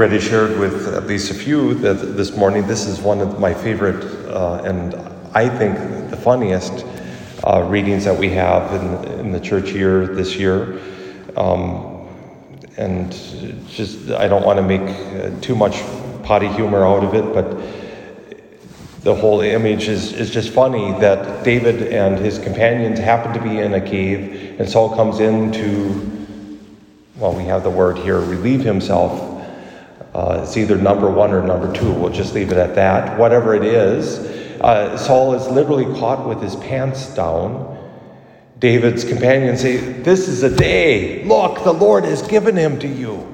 already shared with at least a few that this morning, this is one of my favorite uh, and I think the funniest uh, readings that we have in, in the church year this year. Um, and just, I don't want to make uh, too much potty humor out of it, but the whole image is, is just funny that David and his companions happen to be in a cave, and Saul comes in to, well, we have the word here, relieve himself. Uh, it's either number one or number two. We'll just leave it at that. Whatever it is, uh, Saul is literally caught with his pants down. David's companions say, This is a day. Look, the Lord has given him to you.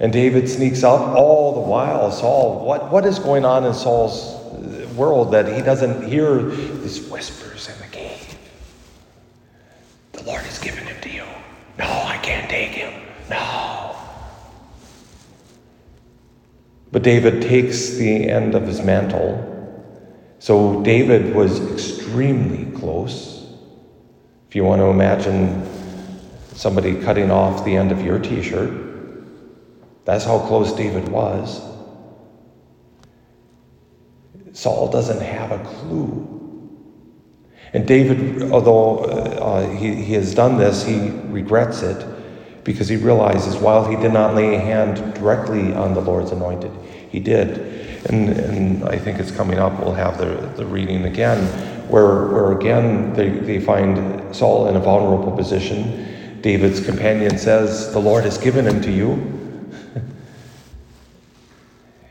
And David sneaks up all the while. Saul, what, what is going on in Saul's world that he doesn't hear these whispers in the cave? The Lord has given him to you. No, I can't take him. No. But David takes the end of his mantle. So David was extremely close. If you want to imagine somebody cutting off the end of your t shirt, that's how close David was. Saul doesn't have a clue. And David, although uh, he, he has done this, he regrets it because he realizes while he did not lay a hand directly on the Lord's anointed, he did. And, and I think it's coming up, we'll have the, the reading again, where, where again they, they find Saul in a vulnerable position. David's companion says, The Lord has given him to you.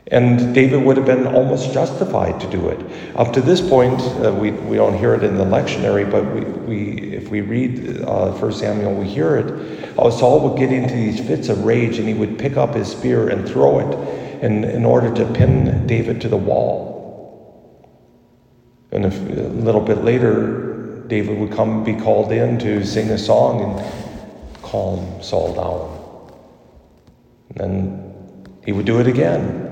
And David would have been almost justified to do it. Up to this point, uh, we, we don't hear it in the lectionary, but we, we, if we read uh, 1 Samuel, we hear it. How Saul would get into these fits of rage and he would pick up his spear and throw it in, in order to pin David to the wall. And if, a little bit later, David would come be called in to sing a song and calm Saul down. And then he would do it again.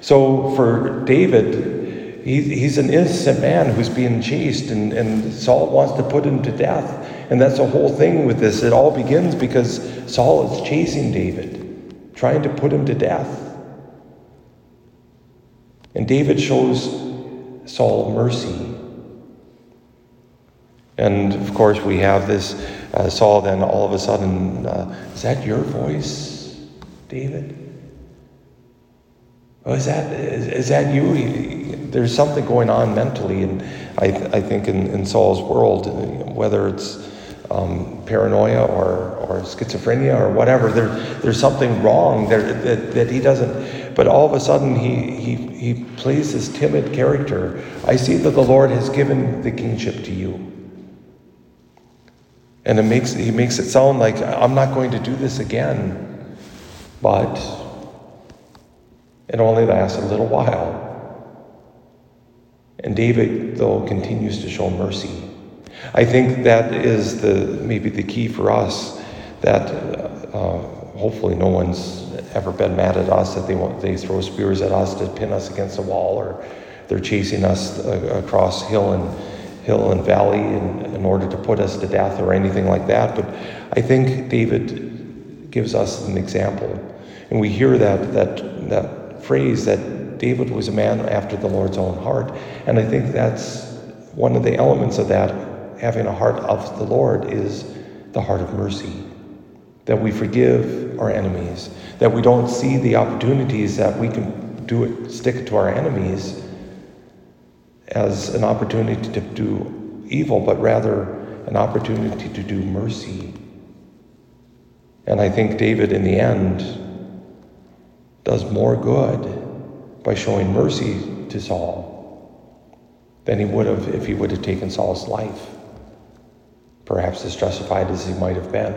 So for David, he, he's an innocent man who's being chased, and, and Saul wants to put him to death. And that's the whole thing with this. It all begins because Saul is chasing David, trying to put him to death. And David shows Saul mercy. And of course, we have this uh, Saul then all of a sudden, uh, is that your voice, David? Oh, is that is, is that you? There's something going on mentally, and I, I think in, in Saul's world, whether it's um, paranoia or, or schizophrenia or whatever, there, there's something wrong there that, that he doesn't. But all of a sudden, he, he, he plays this timid character. I see that the Lord has given the kingship to you. And it makes, he makes it sound like I'm not going to do this again. But it only lasts a little while. And David, though, continues to show mercy. I think that is the maybe the key for us. That uh, hopefully no one's ever been mad at us that they want they throw spears at us to pin us against a wall, or they're chasing us uh, across hill and hill and valley in, in order to put us to death or anything like that. But I think David gives us an example, and we hear that that that phrase that David was a man after the Lord's own heart. And I think that's one of the elements of that, having a heart of the Lord, is the heart of mercy. That we forgive our enemies, that we don't see the opportunities that we can do it, stick to our enemies as an opportunity to do evil, but rather an opportunity to do mercy. And I think David, in the end, does more good by showing mercy to Saul than he would have if he would have taken Saul's life, perhaps as justified as he might have been.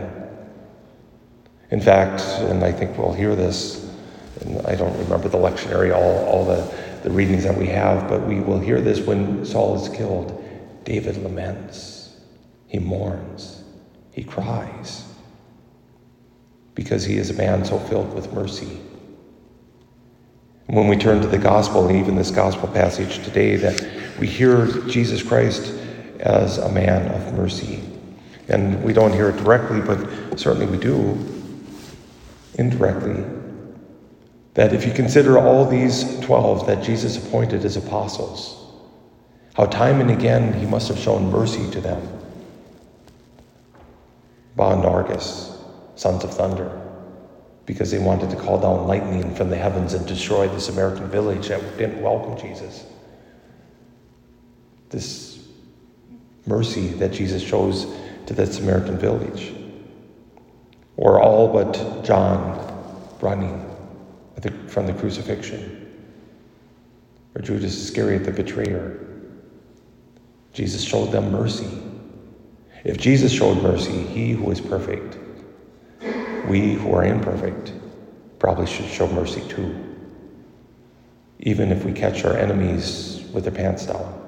In fact, and I think we'll hear this, and I don't remember the lectionary, all, all the, the readings that we have, but we will hear this when Saul is killed. David laments, he mourns, he cries, because he is a man so filled with mercy. When we turn to the gospel, and even this gospel passage today, that we hear Jesus Christ as a man of mercy. And we don't hear it directly, but certainly we do indirectly. That if you consider all these 12 that Jesus appointed as apostles, how time and again he must have shown mercy to them. Boanerges, sons of thunder, because they wanted to call down lightning from the heavens and destroy the Samaritan village that didn't welcome Jesus. This mercy that Jesus shows to that Samaritan village. Or all but John running from the crucifixion. Or Judas Iscariot, the betrayer. Jesus showed them mercy. If Jesus showed mercy, he who is perfect, we who are imperfect, probably should show mercy too. Even if we catch our enemies with their pants down.